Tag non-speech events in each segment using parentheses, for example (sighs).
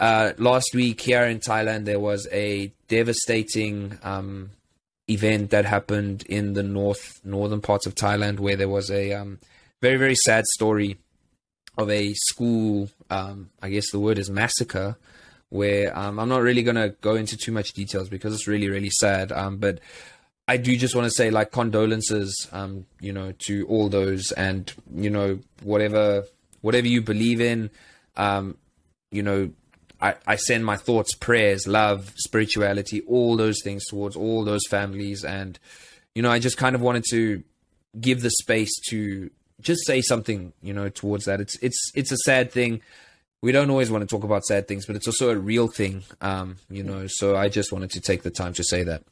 uh, last week here in Thailand, there was a devastating um, event that happened in the north northern parts of Thailand, where there was a um, very very sad story of a school. Um, I guess the word is massacre. Where um, I'm not really gonna go into too much details because it's really really sad. Um, but I do just want to say like condolences, um, you know, to all those, and you know whatever whatever you believe in, you know, I, I send my thoughts, prayers, love, spirituality, all those things towards all those families. And, you know, I just kind of wanted to give the space to just say something, you know, towards that. It's, it's, it's a sad thing. We don't always want to talk about sad things, but it's also a real thing, um, you know, so I just wanted to take the time to say that.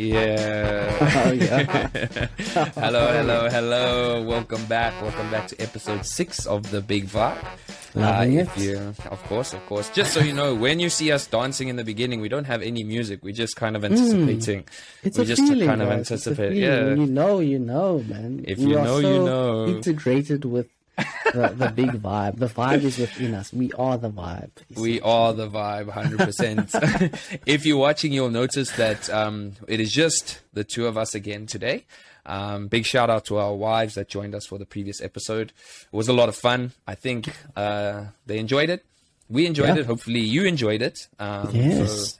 Yeah. (laughs) Oh, yeah. (laughs) hello, hello, hello. Welcome back. Welcome back to episode six of the Big Vibe. Loving uh, it. You, of course, of course. Just so you know, when you see us dancing in the beginning, we don't have any music. We're just kind of anticipating. Mm, it's we a just feeling, kind of anticipate. Yeah. You know, you know, man. If you, you know, so you know. Integrated with the, the big vibe. The vibe is within us. We are the vibe. We are the vibe, 100%. (laughs) if you're watching, you'll notice that um, it is just the two of us again today. Um, big shout out to our wives that joined us for the previous episode. It was a lot of fun. I think uh, they enjoyed it. We enjoyed yeah. it. Hopefully, you enjoyed it. Um, yes. So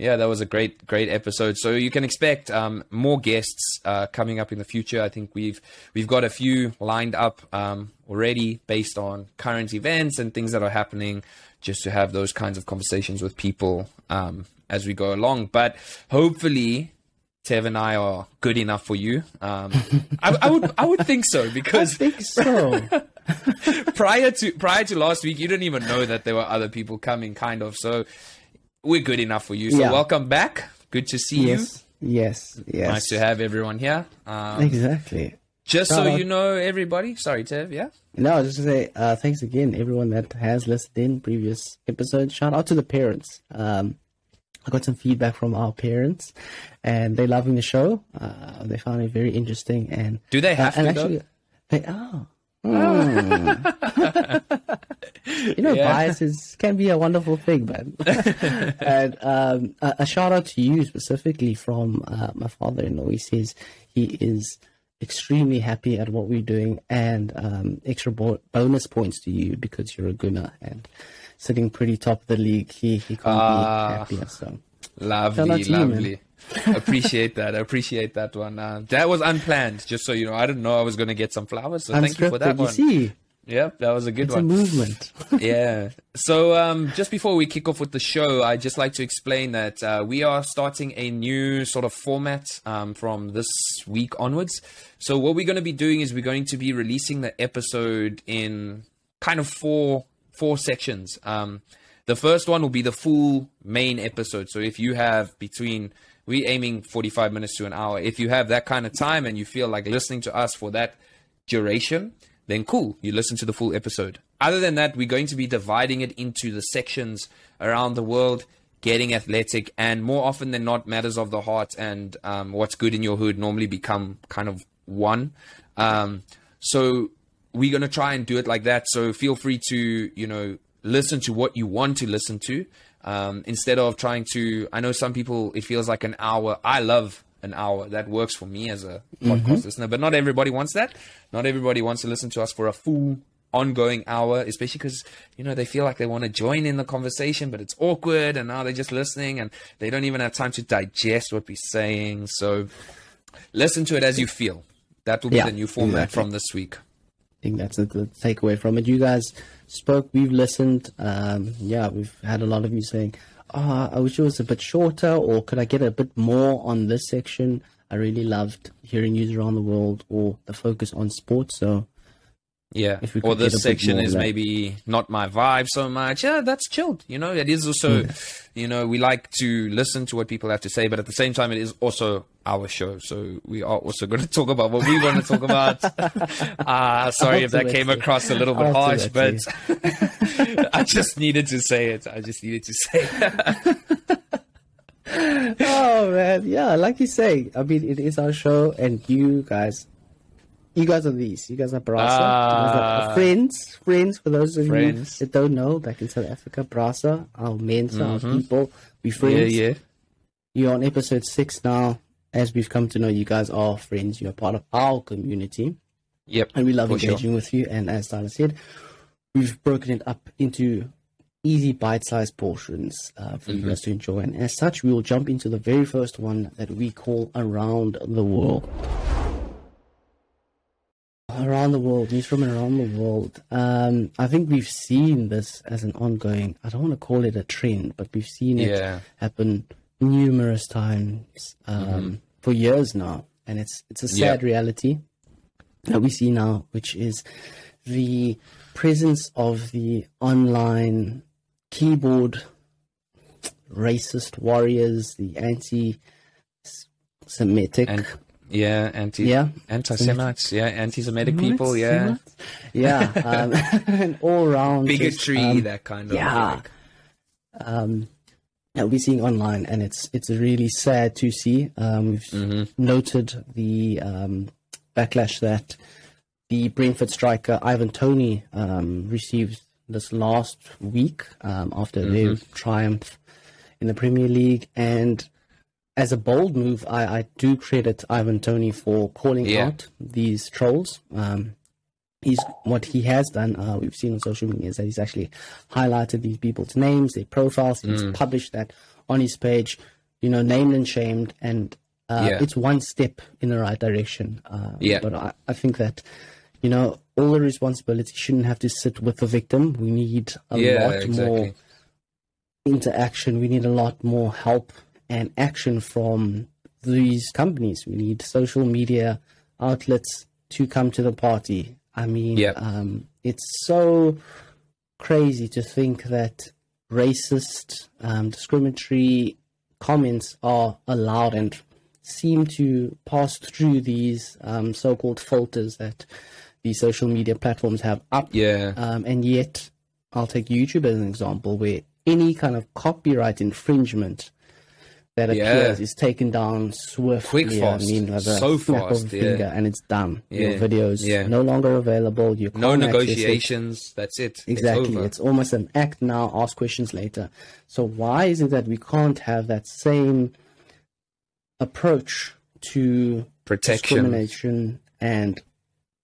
yeah, that was a great, great episode. So you can expect um, more guests uh, coming up in the future. I think we've we've got a few lined up um, already based on current events and things that are happening, just to have those kinds of conversations with people um, as we go along. But hopefully, Tev and I are good enough for you. Um, (laughs) I, I, would I would think so because I think so. (laughs) prior to prior to last week, you didn't even know that there were other people coming, kind of. So we're good enough for you. So yeah. welcome back. Good to see yes. you. Yes, yes. Nice to have everyone here. Um, exactly. Just so you know, everybody. Sorry, Tev. Yeah. No, just to say uh, thanks again, everyone that has listened in previous episodes. Shout out to the parents. Um, I got some feedback from our parents, and they're loving the show. Uh, they found it very interesting. And do they have uh, to? Actually, they are. Mm. you know, yeah. biases can be a wonderful thing, man. (laughs) and um, a, a, shout out to you specifically from uh, my father-in-law. He says he is extremely happy at what we're doing, and um, extra bo- bonus points to you because you're a gunner and sitting pretty top of the league. He he can't uh, be ah. happier. So lovely, lovely. You, appreciate that. I appreciate that one. Uh, that was unplanned, just so you know. I didn't know I was going to get some flowers, so thank you for that you one. See? Yep, that was a good it's one. A movement. (laughs) yeah. So, um, just before we kick off with the show, I'd just like to explain that uh, we are starting a new sort of format um, from this week onwards. So, what we're going to be doing is we're going to be releasing the episode in kind of four four sections. Um, the first one will be the full main episode. So, if you have between we aiming 45 minutes to an hour. If you have that kind of time and you feel like listening to us for that duration, then cool, you listen to the full episode. Other than that, we're going to be dividing it into the sections around the world, getting athletic, and more often than not, matters of the heart and um, what's good in your hood normally become kind of one. Um, so we're going to try and do it like that. So feel free to, you know, listen to what you want to listen to um, instead of trying to i know some people it feels like an hour i love an hour that works for me as a podcast mm-hmm. listener but not everybody wants that not everybody wants to listen to us for a full ongoing hour especially because you know they feel like they want to join in the conversation but it's awkward and now they're just listening and they don't even have time to digest what we're saying so listen to it as you feel that will be yeah, the new format exactly. from this week I think that's a good takeaway from it. You guys spoke, we've listened. Um, yeah, we've had a lot of you saying, oh, I wish it was a bit shorter, or could I get a bit more on this section? I really loved hearing news around the world or the focus on sports. So yeah, or this section is maybe not my vibe so much. Yeah, that's chilled. You know, it is also, you know, we like to listen to what people have to say, but at the same time, it is also our show. So we are also (laughs) going to talk about what we want to talk about. (laughs) uh, sorry if that came across a little bit harsh, but (laughs) I just needed to say it. I just needed to say it. oh man, yeah, like you say, I mean, it is our show, and you guys, you guys are these. You guys are Brasa. Uh, friends, friends. For those of friends. you that don't know, back in South Africa, Brasa, our mense, mm-hmm. our people, we friends. Yeah, yeah. You're on episode six now. As we've come to know, you guys are friends. You're part of our community. Yep. And we love engaging sure. with you. And as Tyler said, we've broken it up into easy bite-sized portions uh, for mm-hmm. you guys to enjoy. And as such, we will jump into the very first one that we call Around the World. Around the world, news from around the world. Um, I think we've seen this as an ongoing, I don't want to call it a trend, but we've seen it yeah. happen numerous times um, mm-hmm. for years now. And it's, it's a sad yep. reality that we see now, which is the presence of the online keyboard racist warriors, the anti-Semitic, and, yeah, anti, yeah, anti-Semites, yeah, anti-Semitic people, yeah, yeah, um, (laughs) and all around bigotry, just, um, that kind of, yeah. Like. Um, yeah, we're seeing online, and it's it's really sad to see. Um, we've mm-hmm. noted the um, backlash that the Brentford striker Ivan Toney um, received this last week um, after mm-hmm. their triumph in the Premier League. And as a bold move, I, I do credit Ivan Toney for calling yeah. out these trolls. Um, he's what he has done. Uh, we've seen on social media is that he's actually highlighted these people's names, their profiles. He's mm. published that on his page. You know, named and shamed, and uh, yeah. it's one step in the right direction. Uh, yeah. But I, I think that you know, all the responsibility shouldn't have to sit with the victim. We need a yeah, lot exactly. more interaction. We need a lot more help and action from these companies. We need social media outlets to come to the party. I mean, yep. um, it's so crazy to think that racist, um, discriminatory comments are allowed and seem to pass through these um, so-called filters that the social media platforms have up. Yeah. Um, and yet, I'll take YouTube as an example where any kind of copyright infringement that yeah. appears is taken down swiftly. Quick, fast. I mean, like so fast, of a finger, and it's done. Yeah. Your videos yeah. no longer available. You no negotiations. It. That's it. Exactly. It's, it's, almost an act now. Ask questions later. So why is it that we can't have that same approach to protection, discrimination, and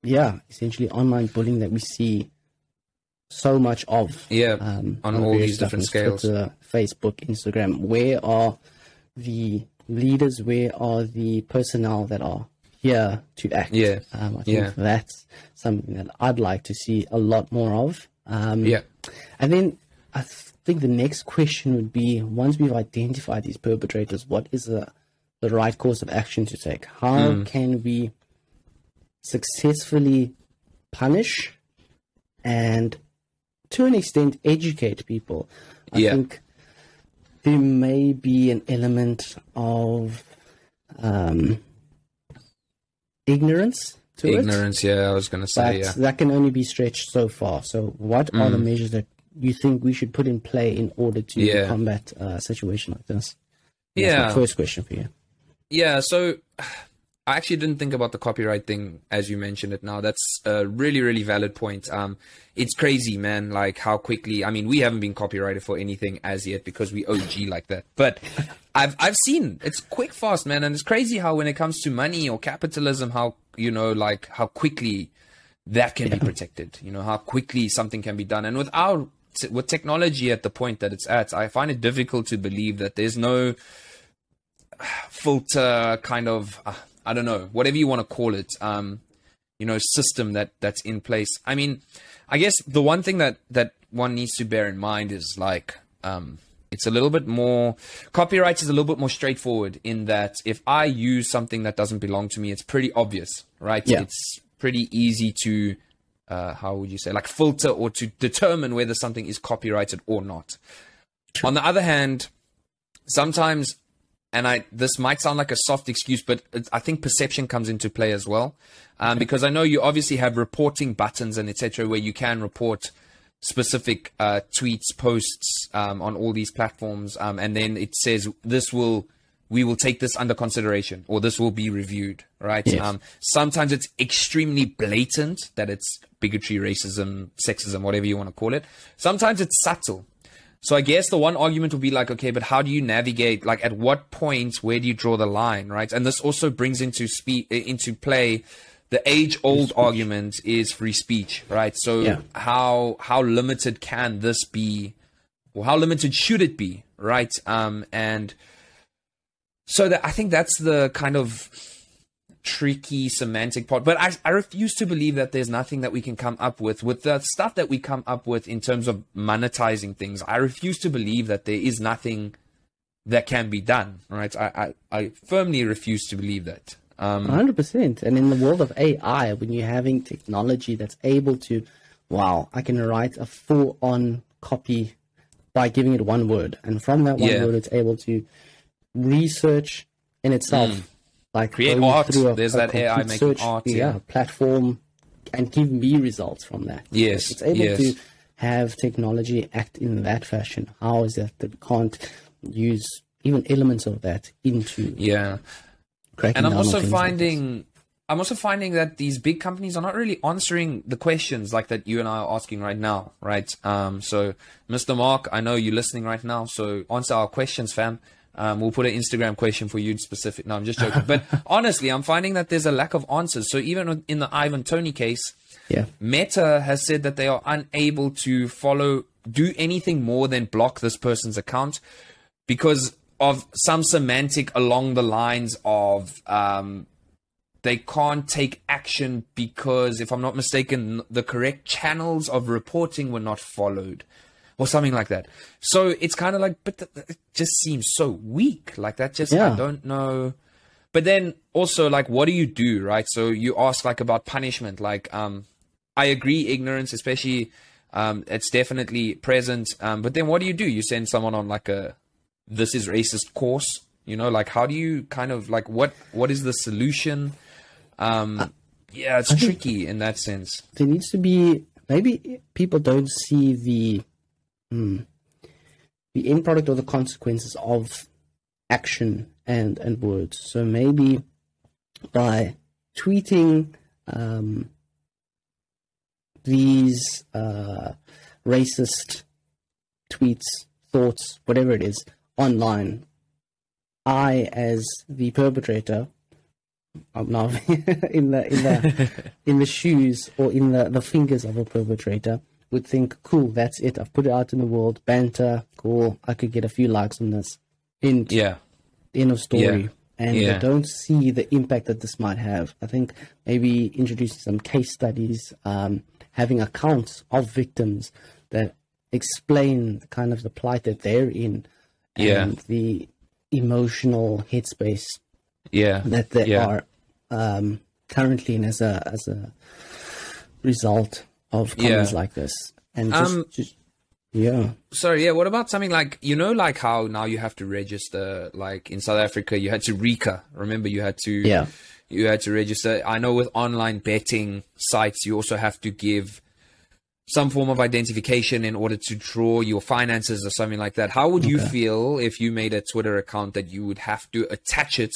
yeah, essentially online bullying that we see so much of. Yeah, um, on all these different scales. Twitter, Facebook, Instagram. Where are the leaders? Where are the personnel that are here to act? Yeah, um, I think yeah. that's something that I'd like to see a lot more of. Um, yeah, and then I think the next question would be: once we've identified these perpetrators, what is the the right course of action to take? How mm. can we successfully punish and to an extent educate people. I yeah. think there may be an element of um, ignorance to ignorance, it. yeah, I was going to say, yeah. That can only be stretched so far. So, what mm. are the mm. measures that you think we should put in play in order to yeah. combat a situation like this? That's yeah. first question for you. Yeah, so I actually didn't think about the copyright thing as you mentioned it now. That's a really, really valid point. Um, it's crazy, man, like how quickly, I mean, we haven't been copyrighted for anything as yet because we OG like that. But I've, I've seen it's quick, fast, man. And it's crazy how when it comes to money or capitalism, how, you know, like how quickly that can yeah. be protected, you know, how quickly something can be done. And with our, with technology at the point that it's at, I find it difficult to believe that there's no filter kind of, uh, I don't know, whatever you want to call it, um, you know, system that that's in place. I mean, I guess the one thing that that one needs to bear in mind is like, um, it's a little bit more copyright is a little bit more straightforward in that if I use something that doesn't belong to me, it's pretty obvious, right? Yeah. It's pretty easy to uh, how would you say like filter or to determine whether something is copyrighted or not. True. On the other hand, sometimes and I this might sound like a soft excuse, but I think perception comes into play as well, um, because I know you obviously have reporting buttons and etc. where you can report specific uh, tweets, posts um, on all these platforms, um, and then it says this will we will take this under consideration or this will be reviewed, right? Yes. Um, sometimes it's extremely blatant that it's bigotry, racism, sexism, whatever you want to call it. Sometimes it's subtle. So I guess the one argument would be like, okay, but how do you navigate? Like, at what point, where do you draw the line, right? And this also brings into spe- into play the age-old argument is free speech, right? So Yeah. how how limited can this be, or how limited should it be, right? Um, and so that I think that's the kind of tricky semantic part. But I, I refuse to believe that there's nothing that we can come up with with the stuff that we come up with in terms of monetizing things. I refuse to believe that there is nothing that can be done. Right? I I, I firmly refuse to believe that. Um, 100%. And in the world of AI, when you're having technology that's able to, wow, I can write a full on copy by giving it one word. And from that one Yeah. word, it's able to research in itself. Like. Create art. through There's that AI making art, yeah. platform and give me results from that. Yes, It's able yes. to have technology act in that fashion. How is that that can't use even elements of that into yeah. cracking and I'm also things like finding I'm also finding that these big companies are not really answering the questions like that you and I are asking right now, right? Um, so, Mr. Mark, I know you're listening right now, so answer our questions, fam. Um, we'll put an Instagram question for you in specific. No, I'm just joking. but (laughs) honestly, I'm finding that there's a lack of answers. So even in the Ivan Toney case, Yeah. Meta has said that they are unable to follow, do anything more than block this person's account because of some semantic along the lines of um, they can't take action because, if I'm not mistaken, the correct channels of reporting were not followed. Or something like that. So it's kind of like, but it just seems so weak. Like that just, I don't know. But then also, like, what do you do, right? So you ask, like, about punishment. Like, um, I agree, ignorance, especially, um, it's definitely present. Um, but then what do you do? You send someone on like a this is racist course. You know, like how do you kind of like what what is the solution? Um, yeah, it's tricky in that sense. there needs to be maybe people don't see the hmm, the end product or the consequences of action and and words. So maybe by tweeting um, these uh, racist tweets, thoughts, whatever it is, online, I, as the perpetrator, I'm now (laughs) in the in the (laughs) in the shoes or in the, the fingers of a perpetrator would think, cool, that's it. I've put it out in the world. Banter, cool. I could get a few likes on this. End, Yeah, end of story. Yeah. And Yeah. they don't see the impact that this might have. I think maybe introducing some case studies, um, having accounts of victims that explain kind of the plight that they're in Yeah. and the emotional headspace yeah, that they Yeah. are um, currently in as a as a result of Yeah. comments like this, and just, Um, just yeah, Sorry, yeah. What about something like you know, like how now you have to register? Like in South Africa, you had to RICA. Remember, you had to Yeah. you had to register. I know with online betting sites, you also have to give some form of identification in order to draw your finances or something like that. How would you feel if you made a Twitter account that you would have to attach it?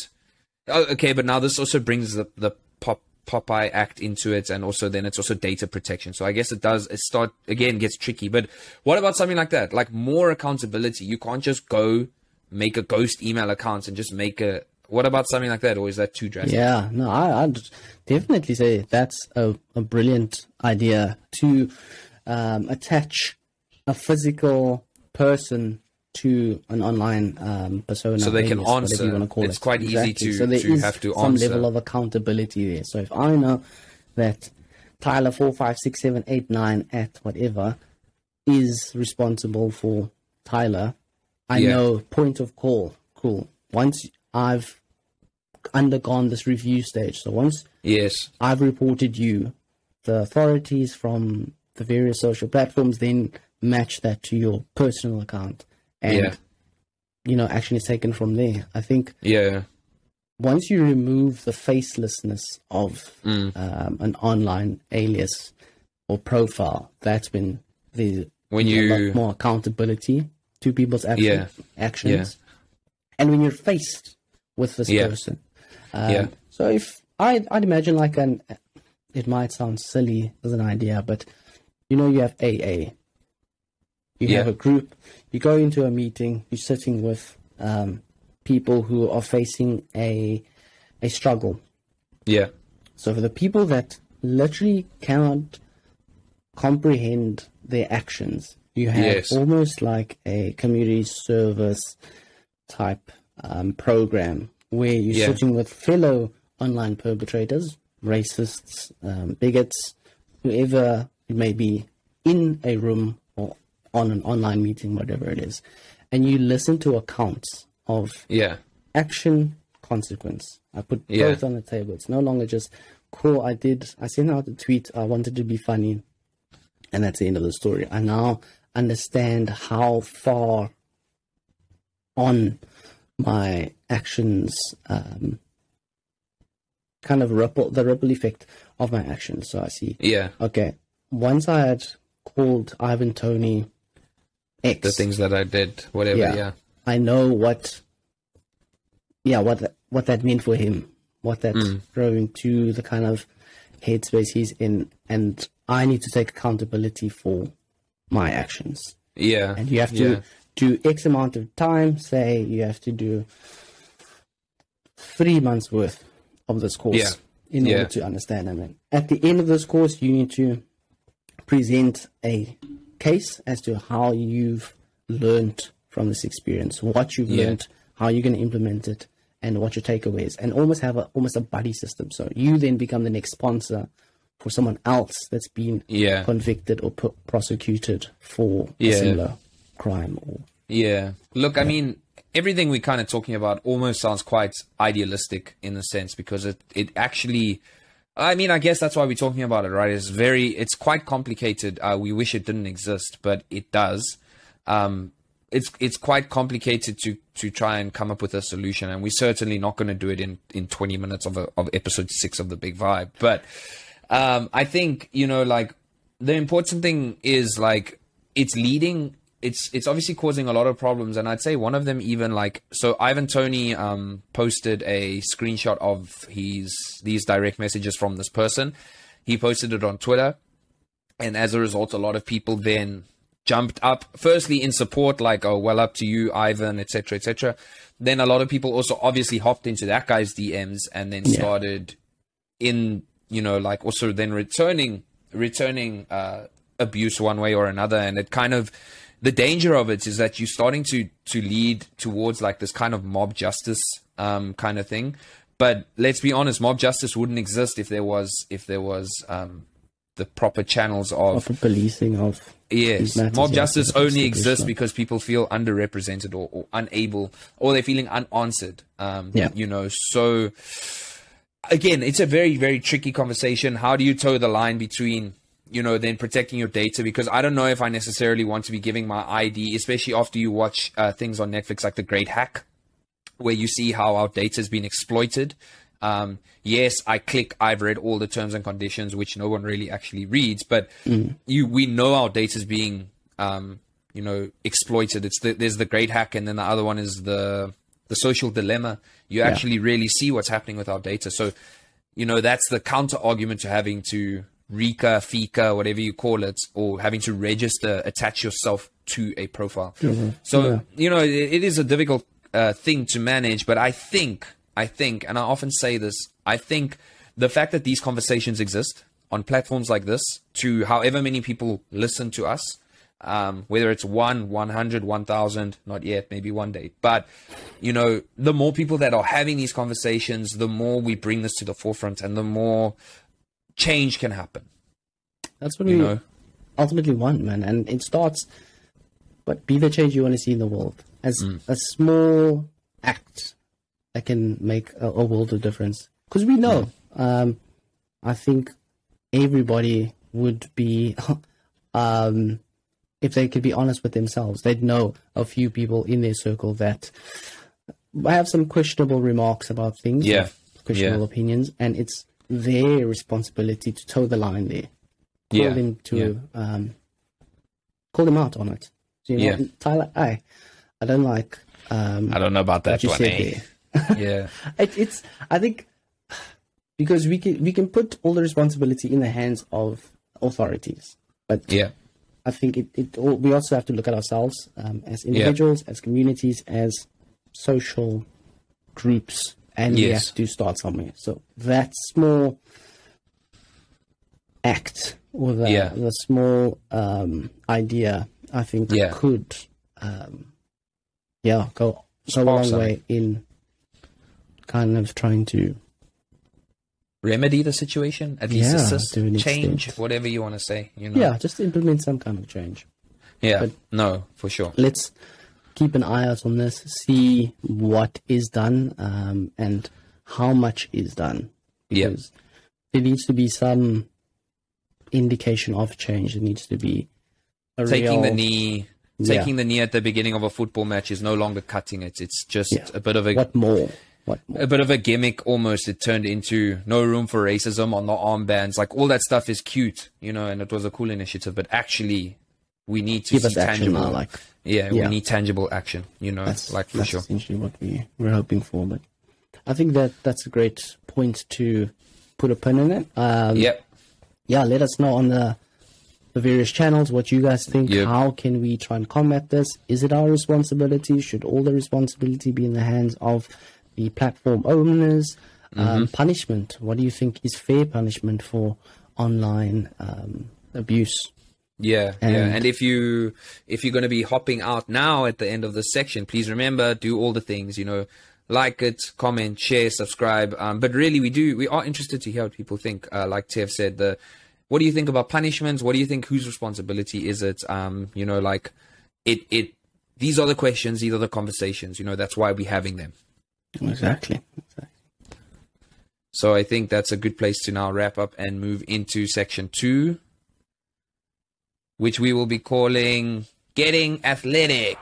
Oh, okay, but now this also brings the the pop POPIA Act into it, and also then it's also data protection. So I guess it does it start again gets tricky. But what about something like that? Like more accountability. You can't just go make a ghost email account and just make a. What about something like that, or is that too drastic? yeah. No, I, I'd definitely say that's a, a brilliant idea to um, attach a physical person to an online um, persona. So they can alias, answer. you wanna call It's it. quite easy to- so there to is have to some answer. level of accountability there. So if I know that Tyler four five six seven eight nine at whatever is responsible for Tyler, I Yeah. know point of call. Cool. Once I've undergone this review stage, so once Yes. I've reported you, the authorities from the various social platforms then match that to your personal account, and Yeah. you know action is taken from there. I think Yeah. once you remove the facelessness of Mm. um, an online alias or profile, that's when the When a you- lot more accountability to people's action, Yeah. actions, Yeah. and when you're faced with this Yeah. person. Um, Yeah. So if I, I'd imagine like an, it might sound silly as an idea, but you know, you have AA. You Yeah. have a group. You go into a meeting. You're sitting with um, people who are facing a a struggle. Yeah. So for the people that literally cannot comprehend their actions, you have Yes. almost like a community service type um, program where you're Yeah. sitting with fellow online perpetrators, racists, um, bigots, whoever it may be, in a room on an online meeting, whatever it is, and you listen to accounts of Yeah. action consequence. I put Yeah. both on the table. It's no longer just cool. I did. I sent out a tweet. I wanted to be funny, and that's the end of the story. I now understand how far on my actions um, kind of ripple the ripple effect of my actions. So I see. Yeah. Okay, once I had called Ivan Toney X, The things that I did, whatever. Yeah. Yeah. I know what, yeah, what that, what that meant for him, what that Mm. drove him to the kind of headspace he's in, and I need to take accountability for my actions. Yeah. And you have to Yeah. do X amount of time. Say you have to do three months worth of this course Yeah. in Yeah. order to understand. And then at the end of this course, you need to present a case as to how you've learned from this experience, what you've Yeah. learned, how you're going to implement it, and what your takeaways, and almost have a almost a buddy system. So you then become the next sponsor for someone else that's been Yeah. convicted or pr- prosecuted for Yeah. a similar crime or Yeah. Look, I mean, everything we're kind of talking about almost sounds quite idealistic in a sense because it, it actually, I mean, I guess that's why we're talking about it, right? It's very, it's quite complicated. Uh, we wish it didn't exist, but it does. Um, it's it's quite complicated to to try and come up with a solution, and we're certainly not going to do it in in 20 minutes of a, of episode six of the Big Vibe. But um, I think you know, like the important thing is like it's leading. It's it's obviously causing a lot of problems, and I'd say one of them even like so. Ivan Toney um, posted a screenshot of his these direct messages from this person. He posted it on Twitter, and as a result, a lot of people then jumped up. Firstly, in support, like "Oh, well, up to you, Ivan," etc., etc. Then a lot of people also obviously hopped into that guy's DMs and then Yeah. started in you know like also then returning returning uh abuse one way or another and it kind of the danger of it is that you're starting to to lead towards like this kind of mob justice um kind of thing but let's be honest mob justice wouldn't exist if there was if there was um the proper channels of of policing of Yes, matters, mob yeah, justice only exists because people feel underrepresented or, or unable, or they're feeling unanswered. Um, Yeah. you know. So again, it's a very very tricky conversation. How do you toe the line between you know then protecting your data? Because I don't know if I necessarily want to be giving my ID, especially after you watch uh, things on Netflix like The Great Hack, where you see how our data has been exploited. Um, yes, I click. I've read all the terms and conditions, which no one really actually reads. But you, we know our data is being, um, you know, exploited. It's the, there's the great hack, and then the other one is the the social dilemma. You actually really see what's happening with our data. So, you know, that's the counter argument to having to RICA, Fika, whatever you call it, or having to register, attach yourself to a profile. So, you know, it, it is a difficult uh, thing to manage, but I think, I think, and I often say this, I think the fact that these conversations exist on platforms like this to however many people listen to us, um, whether it's one, 100, 1,000, not yet, maybe one day. But, you know, the more people that are having these conversations, the more we bring this to the forefront and the more change can happen. That's what You we know? ultimately want, man. And it starts, but be the change you want to see in the world as Mm. a small act that can make a, a world of difference. Because we know, Mm. um, I think everybody would be, (laughs) um, if they could be honest with themselves, they'd know a few people in their circle that have some questionable remarks about things, Yeah. questionable Yeah. opinions, and it's their responsibility to toe the line there call Yeah. them to Yeah. um, call them out on it. So, you know, Yeah. Tyler, I, I don't like. Um, I don't know about that you one. said Eh? there. (laughs) yeah, (laughs) It, it's I think because we can we can put all the responsibility in the hands of authorities, but yeah, I think it, it all, we also have to look at ourselves um, as individuals, as communities, as social groups, and we Yes. have to start somewhere. So that small act or the, Yeah. the small um, idea, I think, Yeah. could um, yeah go go a long something. way in kind of trying to remedy the situation at least Yeah, assist, change, extent. whatever you want to say. You know. yeah just implement some kind of change. Yeah. But- no, for sure. let's keep an eye out on this, see what is done um, and how much is done. Yeah. Because there needs to be some indication of change. There needs to be a Taking the real- knee, Yeah. taking the knee at the beginning of a football match is no longer cutting it. It's just Yeah. a bit of a What more? What more? a bit of a gimmick almost it turned into no room for racism on the armbands like all that stuff is cute you know and it was a cool initiative but actually we need to Give us action tangible now, like yeah, yeah. we need tangible action you know that's like for that's sure essentially what we we're hoping for. But I think that that's a great point to put a pin in it. Um, yep yeah, let us know on the the various channels what you guys think. Yep. How can we try and combat this? Is it our responsibility? Should all the responsibility be in the hands of the platform owners? Um, Mm-hmm. punishment. What do you think is fair punishment for online um, abuse? Yeah yeah. And- and if you if you're going to be hopping out now at the end of this section please remember do all the things you know. Like it comment share subscribe. Um, but really we do we are interested to hear what people think. Uh, like Tev said the what do you think about punishments? What do you think whose responsibility is it? Um you know like it it these are the questions these are the conversations you know that's why we're having them. Exactly. so i think that's a good place to now wrap up and move into section two which we will be calling getting athletic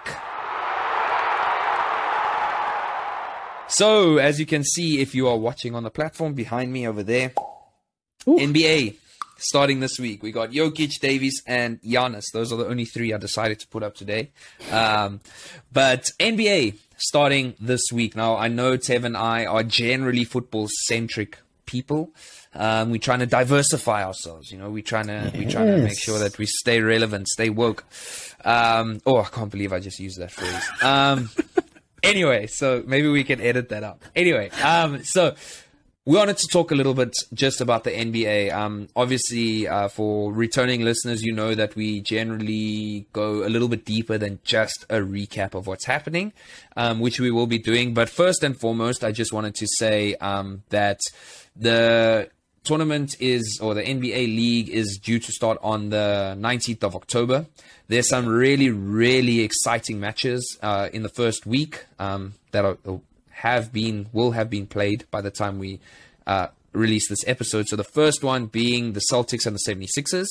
so as you can see if you are watching on the platform behind me over there Ooh. NBA starting this week. We got Jokic, Davis, and Giannis. Those are the only three I decided to put up today. Um, but NBA starting this week. Now, I know Tev and I are generally football centric people. Um, we're trying to diversify ourselves. You know, we're trying to we're trying to make sure that we stay relevant, stay woke. Um, oh, I can't believe I just used that phrase. Um, (laughs) anyway, so maybe we can edit that out. Anyway, um, so we wanted to talk a little bit just about the NBA. Um, obviously, uh, for returning listeners, you know that we generally go a little bit deeper than just a recap of what's happening, um, which we will be doing. But first and foremost, I just wanted to say um, that the tournament is, or the NBA league is due to start on the 19th of October. There's some really, really exciting matches uh, in the first week um, that are, have been, will have been played by the time we uh, release this episode. So the first one being the Celtics and the 76ers.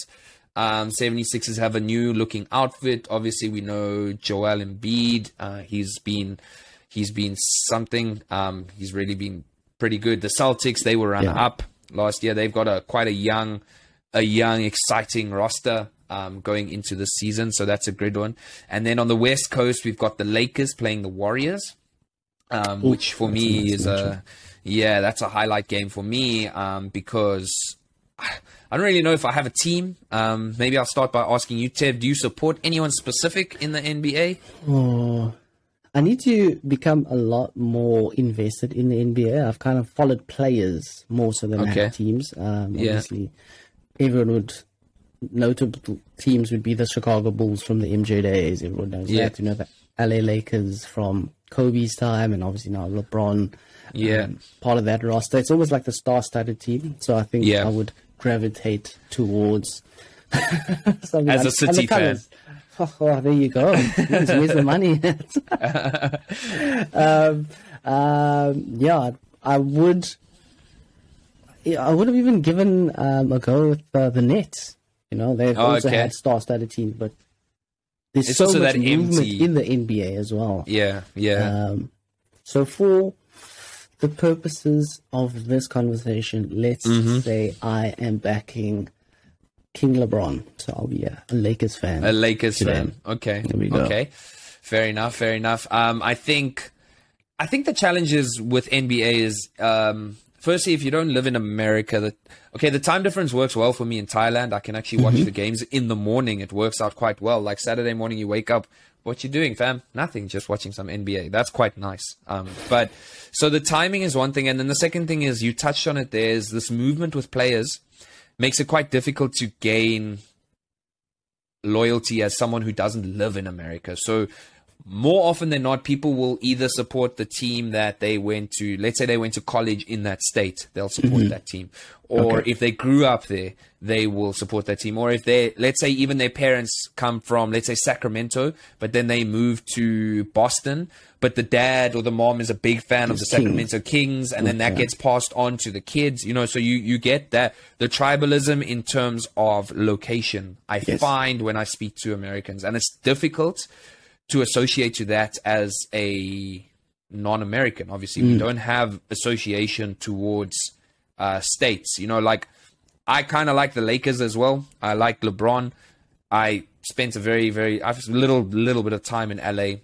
Um, 76ers have a new looking outfit. Obviously, we know Joel Embiid. Uh, he's been he's been something. Um, he's really been pretty good. The Celtics they were runner Yeah. up last year. They've got a quite a young a young exciting roster um, going into this season, so that's a good one. And then on the West Coast, we've got the Lakers playing the Warriors, um, Ooh, which for me nice is a yeah, that's a highlight game for me um, because I don't really know if I have a team. Um, maybe I'll start by asking you, Tev, do you support anyone specific in the NBA? Oh, I need to become a lot more invested in the NBA. I've kind of followed players more so than Okay. teams. Um, Yeah. Obviously, everyone would notable teams would be the Chicago Bulls from the MJ days. Everyone knows Yeah. that. You know the LA Lakers from Kobe's time, and obviously now LeBron. Yeah. um, part of that roster. It's almost like the star-studded team. So I think Yeah. I would gravitate towards (laughs) something As a like- and City fan. colours. Oh, there you go. Where's, where's the money? (laughs) um, um, yeah, I would. I would have even given um, a go with uh, the Nets. You know, they've Oh, also okay. had star-studded teams, but there's It's so much that movement empty- in the NBA as well. Yeah, yeah, Um, so for the purposes of this conversation, let's Mm-hmm. say I am backing King LeBron, so I'll be a, a Lakers fan. A Lakers today. fan. Okay. Okay. Fair enough. Fair enough. Um, I think, I think the challenges with NBA is, um, firstly, if you don't live in America, that okay, the time difference works well for me in Thailand. I can actually watch mm-hmm. the games in the morning. It works out quite well. Like Saturday morning, you wake up, what you doing, fam? Nothing, just watching some NBA. That's quite nice. Um, but so the timing is one thing, and then the second thing is you touched on it. There's this movement with players makes it quite difficult to gain loyalty as someone who doesn't live in America. So more often than not, people will either support the team that they went to. Let's say they went to college in that state, they'll support mm-hmm. that team. Or okay. if they grew up there, they will support that team. Or if they, let's say, even their parents come from, let's say, Sacramento, but then they move to Boston, but the dad or the mom is a big fan of the Sacramento Kings, and then that gets passed on to the kids. You know, so you you get that the tribalism in terms of location. I yes. find when I speak to Americans, and it's difficult to associate to that as a non-American. Obviously, mm. we don't have association towards uh, states. You know, like I kind of like the Lakers as well. I like LeBron. I spent a very, very, I've little, little bit of time in LA.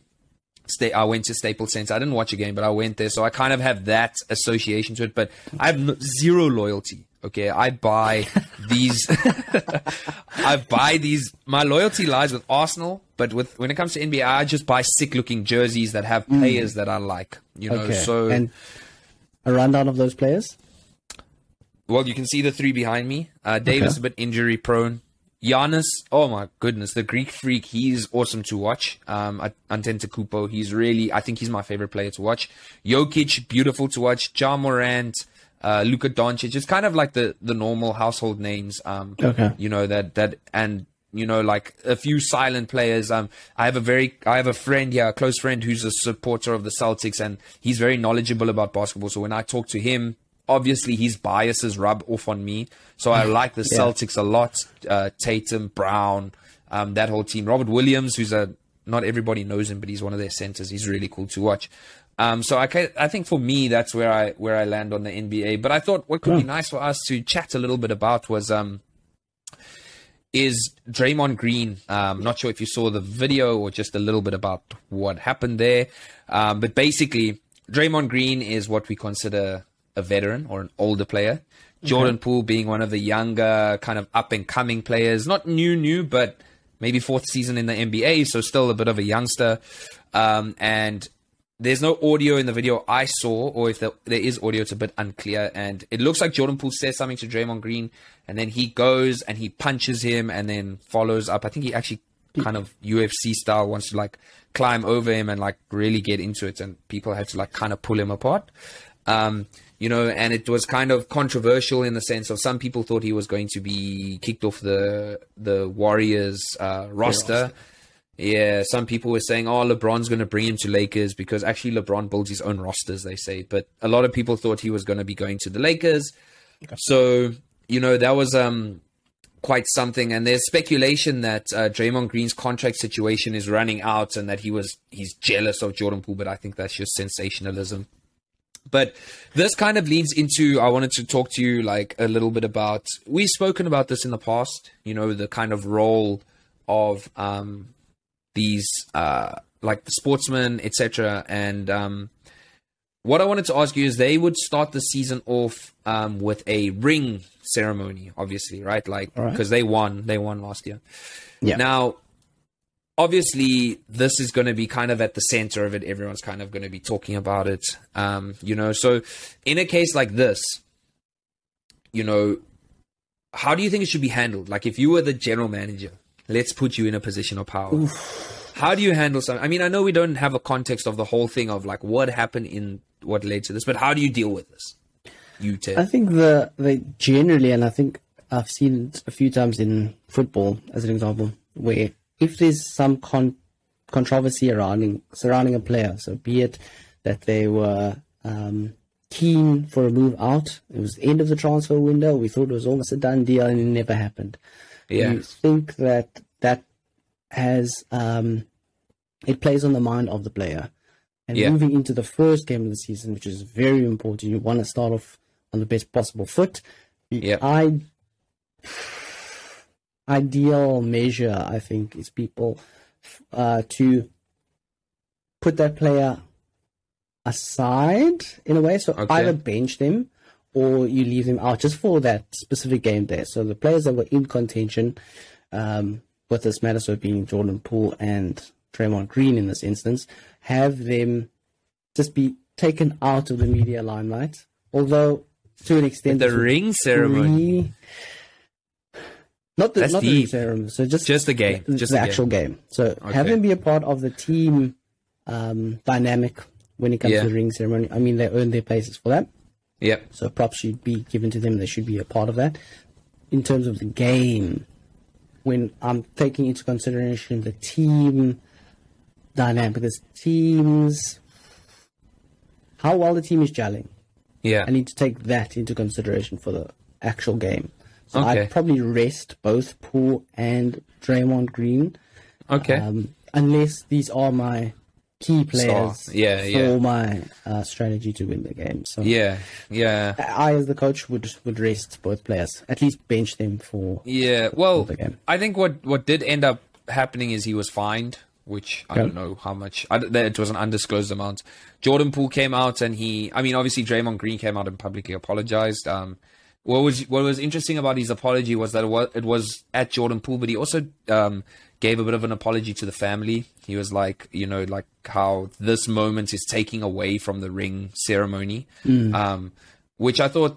Stay, I went to Staples Center. I didn't watch a game, but I went there, so I kind of have that association to it. But I have zero loyalty Okay, I buy these. (laughs) I buy these. My loyalty lies with Arsenal, but with when it comes to NBA, I just buy sick-looking jerseys that have mm. players mm. that I like. You know, okay. so and a rundown of those players. Well, you can see the three behind me. Uh, Davis okay. a bit injury prone. Giannis, oh my goodness, the Greek freak. He's awesome to watch. Um, Antetokounmpo, he's really. I think he's my favorite player to watch. Jokic, beautiful to watch. Ja Morant uh, Luka Doncic. It's kind of like the the normal household names. Um, okay. You know that that and you know like a few silent players. Um, I have a very I have a friend, yeah, a close friend who's a supporter of the Celtics, and he's very knowledgeable about basketball. So when I talk to him, obviously his biases rub off on me. So I (laughs) like the yeah. Celtics a lot. Uh, Tatum, Brown, um, that whole team. Robert Williams, who's a not everybody knows him, but he's one of their centers. He's really cool to watch. Um, so I, I think for me that's where I where I land on the NBA. But I thought what could yeah. be nice for us to chat a little bit about was um, is Draymond Green. Um, not sure if you saw the video or just a little bit about what happened there. Um, but basically, Draymond Green is what we consider a veteran or an older player. Jordan okay. Poole being one of the younger, kind of up and coming players, not new, new, but maybe fourth season in the NBA, so still a bit of a youngster. Um, and there's no audio in the video I saw, or if there, there is audio, it's a bit unclear. And it looks like Jordan Poole says something to Draymond Green, and then he goes and he punches him, and then follows up. I think he actually kind of UFC style wants to like climb over him and like really get into it, and people had to like kind of pull him apart. Um, you know, and it was kind of controversial in the sense of some people thought he was going to be kicked off the the Warriors uh, roster. roster yeah, some people were saying, "Oh, LeBron's going to bring him to Lakers because actually LeBron builds his own rosters." They say, but a lot of people thought he was going to be going to the Lakers. Okay. So you know that was um quite something. And there's speculation that uh, Draymond Green's contract situation is running out and that he was he's jealous of Jordan Poole. But I think that's just sensationalism. But this kind of leads into I wanted to talk to you like a little bit about. We've spoken about this in the past. You know the kind of role of um these uh, like the sportsmen, etc. And um, what I wanted to ask you is they would start the season off um, with a ring ceremony, obviously, right? Like because right. they won, they won last year. Yeah. Now, obviously, this is going to be kind of at the center of it. Everyone's kind of going to be talking about it, um, you know. So, in a case like this, you know, how do you think it should be handled? Like, if you were the general manager, let's put you in a position of power. Oof. How do you handle something? I mean, I know we don't have a context of the whole thing of like what happened in what led to this, but how do you deal with this? You Ted. I think the the generally, and I think I've seen it a few times in football as an example, where if there's some con- controversy surrounding surrounding a player, so be it that they were um, keen for a move out, it was the end of the transfer window, we thought it was almost a done deal, and it never happened. Yeah. You think that that has um, it plays on the mind of the player. And yeah. moving into the first game of the season, which is very important, you want to start off on the best possible foot. Yeah. I ideal measure, I think, is people uh, to put that player aside in a way. So Okay. either bench them or you leave them out just for that specific game there. So the players that were in contention, um, with this matter, so being Jordan Poole and Draymond Green in this instance, have them just be taken out of the media limelight. Although to an extent, The ring ceremony. Not the That's not the ring ceremony. So just Just the game. Just the the actual game. So have them be a part of the team um, dynamic when it comes Yeah. to the ring ceremony. I mean, they earn their places for that. Yeah. So props should be given to them. They should be a part of that. In terms of the game, when I'm taking into consideration the team dynamic, because teams, how well the team is gelling, Yeah. I need to take that into consideration for the actual game. So Okay. I'd probably rest both Poole and Draymond Green, okay. um, unless these are my key players Yeah, for yeah. my uh, strategy to win the game. So yeah. Yeah. I, as the coach, would would rest both players. At least bench them for. Yeah. Well, the game. I think what what did end up happening is he was fined, which I don't know how much. I, it was an undisclosed amount. Jordan Poole came out and he. I mean, obviously Draymond Green came out and publicly apologized. Um, what was what was interesting about his apology was that it was, it was at Jordan Poole, but he also um, gave a bit of an apology to the family. He was like, you know, like how this moment is taking away from the ring ceremony, um, which I thought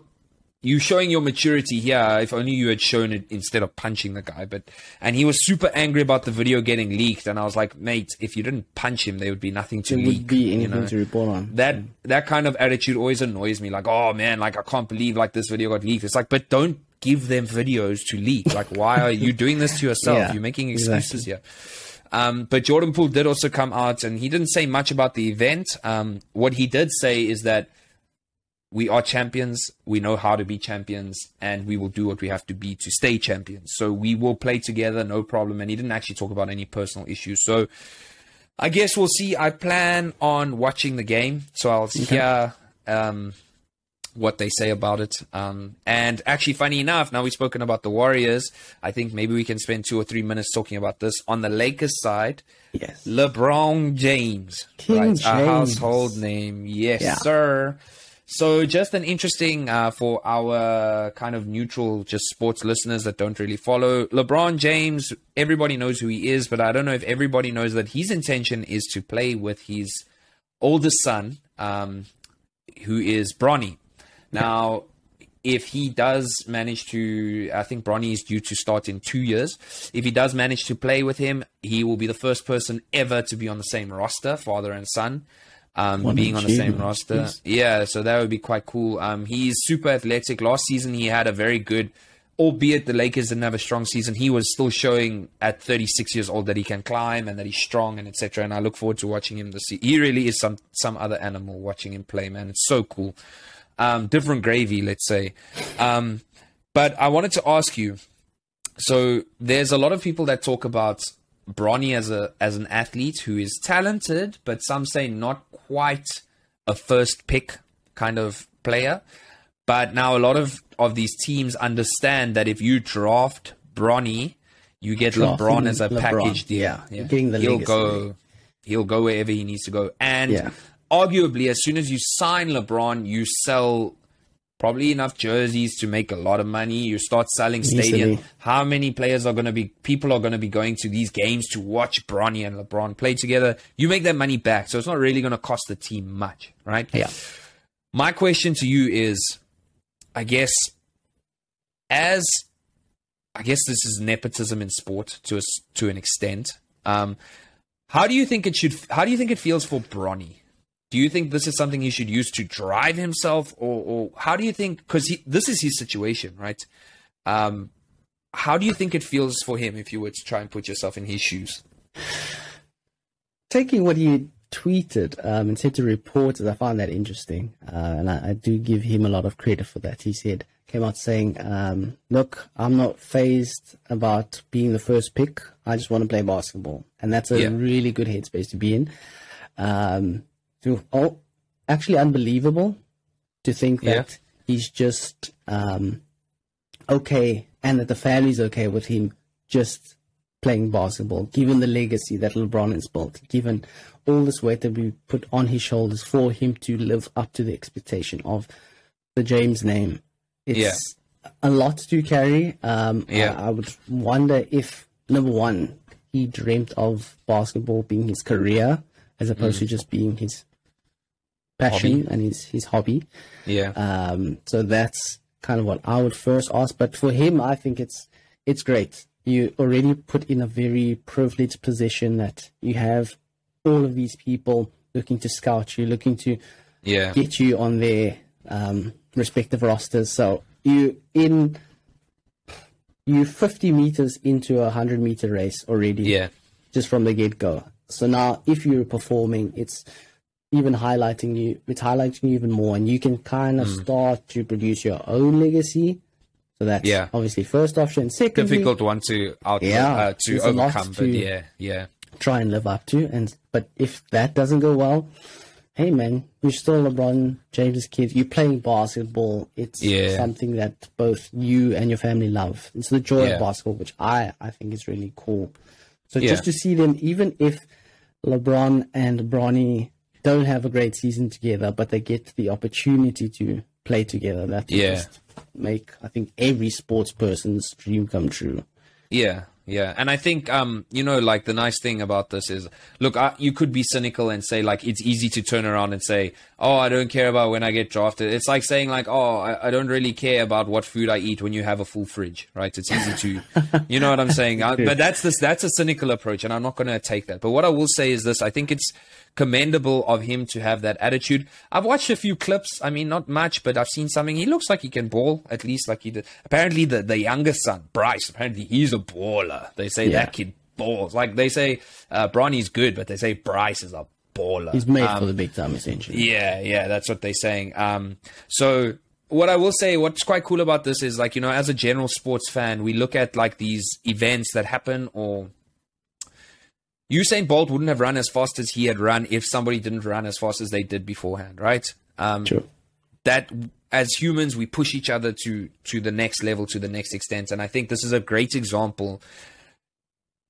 you showing your maturity here. If only you had shown it instead of punching the guy. But and he was super angry about the video getting leaked, and I was like, mate, if you didn't punch him, there would be nothing to There leak. would be you know? to report on. that that kind of attitude always annoys me. Like, oh man, like I can't believe like this video got leaked. It's like, but don't give them videos to leak. Like, why are you doing this to (laughs) yourself? Yeah, You're making exactly. excuses here. Um, but Jordan Poole did also come out and he didn't say much about the event. Um, what he did say is that we are champions. We know how to be champions, and we will do what we have to be to stay champions. So we will play together, no problem. And he didn't actually talk about any personal issues. So I guess we'll see. I plan on watching the game, so I'll hear um, what they say about it. Um, and actually, funny enough, now we've spoken about the Warriors. I think maybe we can spend two or three minutes talking about this. On the Lakers side, Yes. LeBron James, King right? A household name, yes, Yeah. sir. So, just an interesting uh, for our kind of neutral, just sports listeners that don't really follow LeBron James. Everybody knows who he is, but I don't know if everybody knows that his intention is to play with his oldest son, um, who is Bronny. Now, if he does manage to, I think Bronny is due to start in two years. If he does manage to play with him, he will be the first person ever to be on the same roster, father and son, um, being on the same roster. Yes. Yeah, so that would be quite cool. Um, he's super athletic. Last season, he had a very good, albeit the Lakers didn't have a strong season. He was still showing at 36 years old that he can climb and that he's strong and etc. And I look forward to watching him this. Se- he really is some some other animal. Watching him play, man, it's so cool. Um, different gravy, let's say. Um, but I wanted to ask you. So there's a lot of people that talk about Bronny as a as an athlete who is talented, but some say not quite a first pick kind of player. But now a lot of of these teams understand that if you draft Bronny, you get Drafting LeBron as a LeBron, package deal. yeah. The he'll legacy. go, he'll go wherever he needs to go, and Yeah. Arguably, as soon as you sign LeBron, you sell probably enough jerseys to make a lot of money. You start selling stadium. How many players are going to be, people are going to be going to these games to watch Bronny and LeBron play together? You make that money back. So it's not really going to cost the team much, right? Yeah. My question to you is, I guess, as I guess this is nepotism in sport to a, to an extent. Um, how do you think it should? How do you think it feels for Bronny? Do you think this is something he should use to drive himself, or, or how do you think? Because this is his situation, right? Um, how do you think it feels for him if you were to try and put yourself in his shoes? taking what he tweeted um, and said to reporters, I found that interesting, uh, and I, I do give him a lot of credit for that. He said, came out saying, um, "Look, I'm not phased about being the first pick. I just want to play basketball, and that's a Yeah. really good headspace to be in." Um, oh, actually unbelievable to think Yeah. that he's just um, okay, and that the family's okay with him just playing basketball, given the legacy that LeBron has built, given all this weight that we put on his shoulders for him to live up to the expectation of the James name. It's Yeah. a lot to carry. Um, Yeah. I, I would wonder if, number one, he dreamt of basketball being his career as opposed to just being his passion. Hobby. and his, his hobby. Yeah. Um, so that's kind of what I would first ask. But for him, I think it's it's great. You already put in a very privileged position that you have all of these people looking to scout you, looking to yeah. get you on their um, respective rosters. So you in you 50 meters into a 100 meter race already Yeah. just from the get go. So now, if you're performing, it's even highlighting you. It's highlighting you even more, and you can kind Mm. of start to produce your own legacy. So that's Yeah. obviously first option. second Difficult one to out Yeah, uh, to overcome, but to- yeah, yeah. try and live up to. And but if that doesn't go well, hey man, you're still LeBron James's kid. You're playing basketball. It's Yeah. something that both you and your family love. It's the joy Yeah. of basketball, which I I think is really cool. So just to see them, even if LeBron and Bronny don't have a great season together, but they get the opportunity to play together, that Yeah. just make I think every sports person's dream come true. Yeah, yeah, and I think um, you know, like the nice thing about this is, look, I, you could be cynical and say like it's easy to turn around and say, oh, I don't care about when I get drafted. It's like saying like, oh, I, I don't really care about what food I eat when you have a full fridge, right? It's easy to, (laughs) you know what I'm saying? I, but that's this, that's a cynical approach, and I'm not going to take that. But what I will say is this: I think it's commendable of him to have that attitude. I've watched a few clips. I mean, not much, but I've seen something. He looks like he can ball, at least like he did. Apparently, the, the youngest son, Bryce, apparently he's a baller. They say Yeah. that kid balls. Like they say, uh, Bronny's good, but they say Bryce is a baller. He's made for the big time, essentially. Yeah, yeah, that's what they're saying. Um, so what I will say, what's quite cool about this is like you know, as a general sports fan, we look at like these events that happen or. Usain Bolt wouldn't have run as fast as he had run if somebody didn't run as fast as they did beforehand, right? Um, True. that as humans we push each other to to the next level to the next extent and i think this is a great example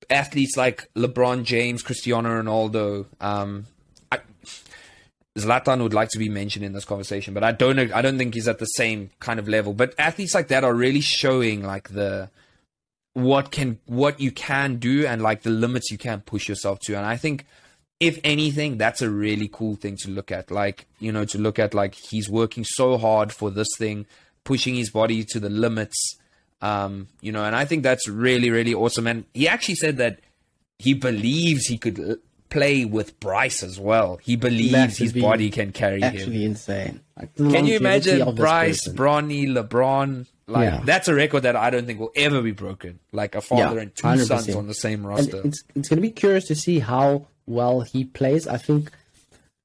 athletes like lebron james cristiano ronaldo um I, Zlatan would like to be mentioned in this conversation, but I don't. I don't think he's at the same kind of level. But athletes like that are really showing like the what can what you can do and like the limits you can push yourself to. And I think if anything, that's a really cool thing to look at. Like, you know, to look at like he's working so hard for this thing, pushing his body to the limits. Um, you know, and I think that's really, really awesome. And he actually said that he believes he could play with Bryce as well. He believes his body can carry him. Actually insane. Like, Can you imagine Bryce. Bronny, LeBron? Like Yeah. that's a record that I don't think will ever be broken. Like a father Yeah, and two 100%. sons on the same And roster. it's it's going to be curious to see how well he plays. I think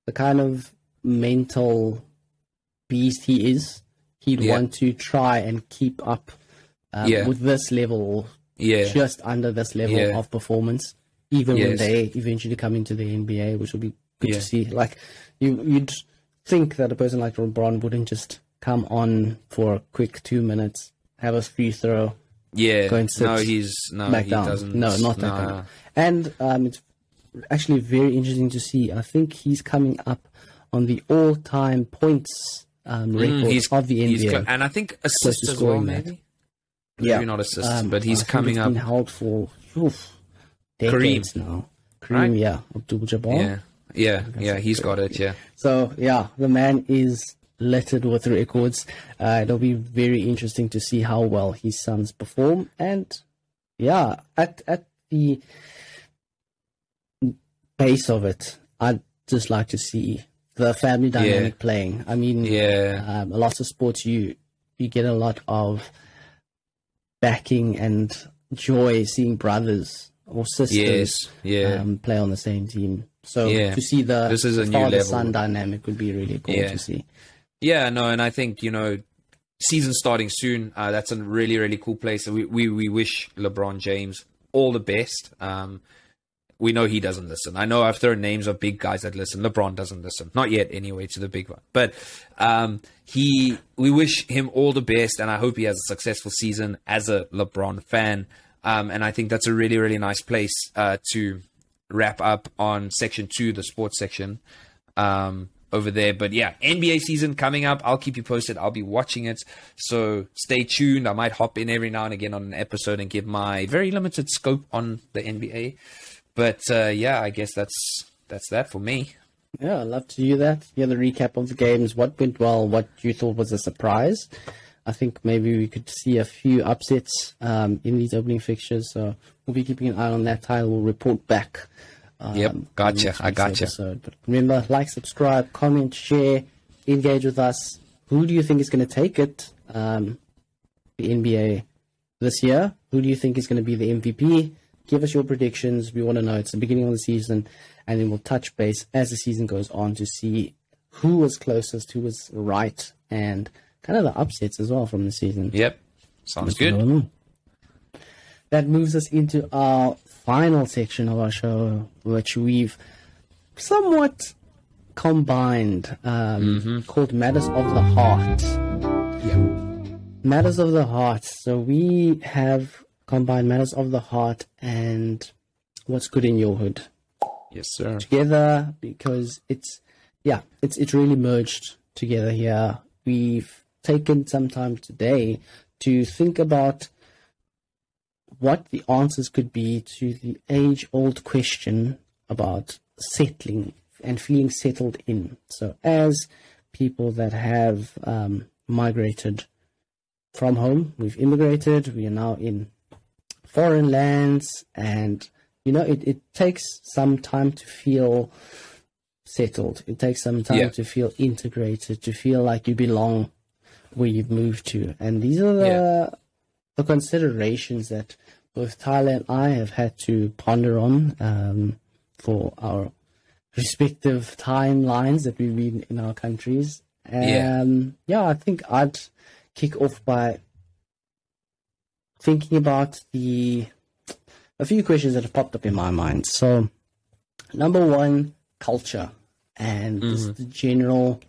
the kind of mental beast he is, he'd Yeah. want to try and keep up um, Yeah. with this level yeah, just under this level Yeah. of performance, even when they eventually come into the NBA, which will be good to see. Like you, you'd think that a person like LeBron wouldn't just come on for a quick two minutes, have a free throw, yeah. go and sit no, he's no, back he down. doesn't. No, not that of. And um, it's actually very interesting to see. I think he's coming up on the all-time points um, record Mm, he's of the NBA. and I think assists as well, scoring that. maybe. yeah, Maybe not assists, Um, but he's I coming up. Been held for oof, decades now. Kareem, Right? yeah, Abdul-Jabbar. Yeah, yeah, yeah. He's got it. Yeah, So yeah, the man is littered with records. Uh, it'll be very interesting to see how well his sons perform. And yeah, at at the base of it, I'd just like to see the family dynamic playing. I mean, yeah, um, a lot of sports you you get a lot of backing and joy seeing brothers or sisters yes, yeah. um, play on the same team. So Yeah. to see the This is a father son dynamic would be really cool Yeah. to see. Yeah, no, and I think you know, season starting soon. Uh, that's a really really cool place. We we we wish LeBron James all the best. Um, we know he doesn't listen. I know I've thrown names of big guys that listen. LeBron doesn't listen, not yet anyway, to the big one. But um, he, we wish him all the best, and I hope he has a successful season as a LeBron fan. Um, and I think that's a really, really nice place uh, to wrap up on section two, the sports section um, over there. But yeah, NBA season coming up. I'll keep you posted. I'll be watching it. So stay tuned. I might hop in every now and again on an episode and give my very limited scope on the NBA. But uh, yeah, I guess that's that's that for me. Yeah, I'd love to do that. Yeah, the recap of the games, what went well, what you thought was a surprise. I think maybe we could see a few upsets um, in these opening fixtures. So we'll be keeping an eye on that title. We'll report back. Um, yep, gotcha. I gotcha. Episode. But remember, like, subscribe, comment, share, engage with us. Who do you think is going to take it? Um, the NBA this year. Who do you think is going to be the MVP? Give us your predictions. We want to know. It's the beginning of the season, and then we'll touch base as the season goes on to see who was closest, who was right, and kind of the upsets as well from the season. Yep, sounds good. That moves us into our final section of our show, which we've somewhat combined, um, mm-hmm. called Matters of the Heart. Yep. Matters of the Heart. So we have combined Matters of the Heart and What's Good in Your Hood. Yes, sir. Together because it's yeah, it's it's really merged together here. We've taken some time today to think about what the answers could be to the age old question about settling and feeling settled in. So, as people that have um, migrated from home, we've immigrated, we are now in foreign lands, and you know, it, it takes some time to feel settled. It takes some time yeah. to feel integrated, to feel like you belong where you've moved to. And these are the, yeah. the considerations that both Tyler and I have had to ponder on um, for our respective timelines that we've been in our countries. Um, yeah. yeah, I think I'd kick off by thinking about the a few questions that have popped up in my mind. So, number one, culture and mm-hmm. the general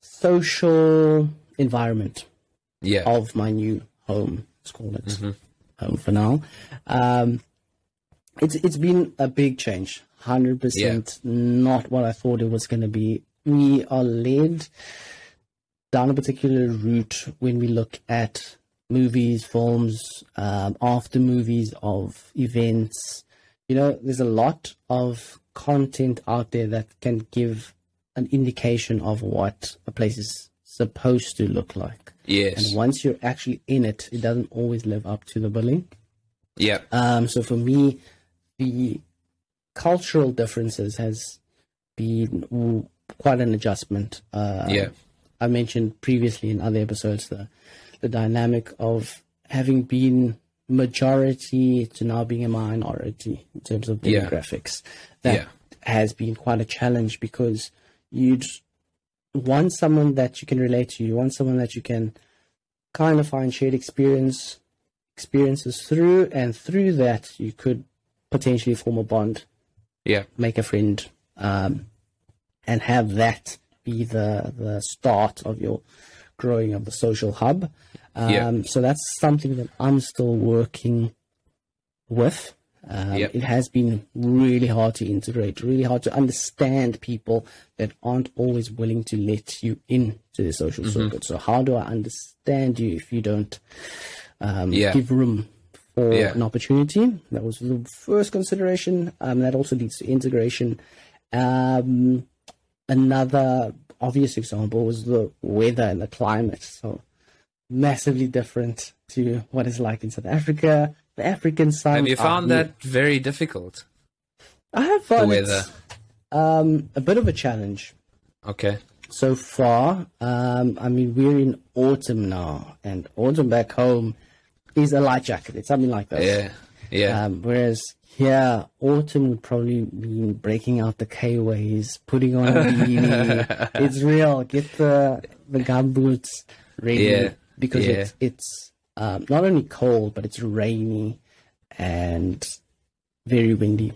social environment yeah. of my new home. Let's call it mm-hmm. home for now. Um, it's it's been a big change. Hundred yeah. percent, not what I thought it was going to be. We are led down a particular route when we look at movies, films, um, after movies of events. You know, there's a lot of content out there that can give an indication of what a place is supposed to look like. Yes. And once you're actually in it, it doesn't always live up to the billing. Yeah. Um, so for me, the cultural differences has been quite an adjustment. Uh, yeah. I mentioned previously in other episodes the the dynamic of having been majority to now being a minority in terms of demographics. Yeah. That yeah. has been quite a challenge because you'd want someone that you can relate to. You want someone that you can kind of find shared experience experiences through, and through that you could potentially form a bond. Yeah, make a friend, um, and have that be the the start of your growing of the social hub. Um, yeah. So that's something that I'm still working with. Um, yep. It has been really hard to integrate, really hard to understand people that aren't always willing to let you into the social mm-hmm. circuit. So, how do I understand you if you don't um, yeah. give room for yeah. an opportunity? That was the first consideration. Um, that also leads to integration. Um, another obvious example was the weather and the climate. So, massively different to what it's like in South Africa the African sun. Have you found that very difficult? I have found it um, a bit of a challenge. Okay. So far, um, I mean, we're in autumn now, and autumn back home is a light jacket. It's something like that. Yeah. Yeah. Um, whereas here, autumn would probably mean breaking out the K-ways, putting on (laughs) a beanie. it's real. Get the the gum boots ready yeah. because yeah. it's it's um, not only cold, but it's rainy and very windy.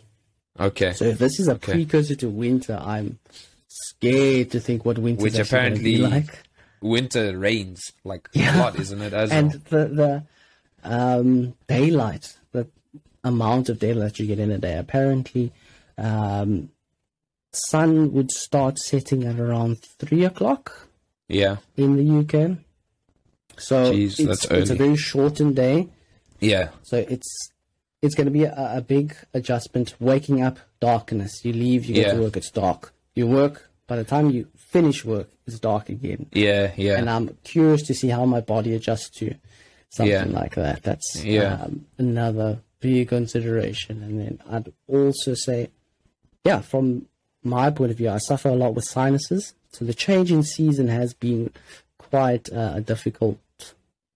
Okay. So if this is a okay. precursor to winter, I'm scared to think what winter which apparently like. Winter rains like yeah. a lot, isn't it? As (laughs) and well? the the um, daylight, amount of daylight you get in a day. Apparently, um, sun would start setting at around three o'clock Yeah. in the UK. So Jeez, it's, it's a very shortened day. Yeah. So it's it's going to be a, a big adjustment. Waking up, darkness. You leave, you go Yeah. to work, it's dark. You work. By the time you finish work, it's dark again. Yeah. Yeah. And I'm curious to see how my body adjusts to something Yeah. like that. That's Yeah. um, another big consideration. And then I'd also say, yeah, from my point of view, I suffer a lot with sinuses. So the change in season has been quite uh, a difficult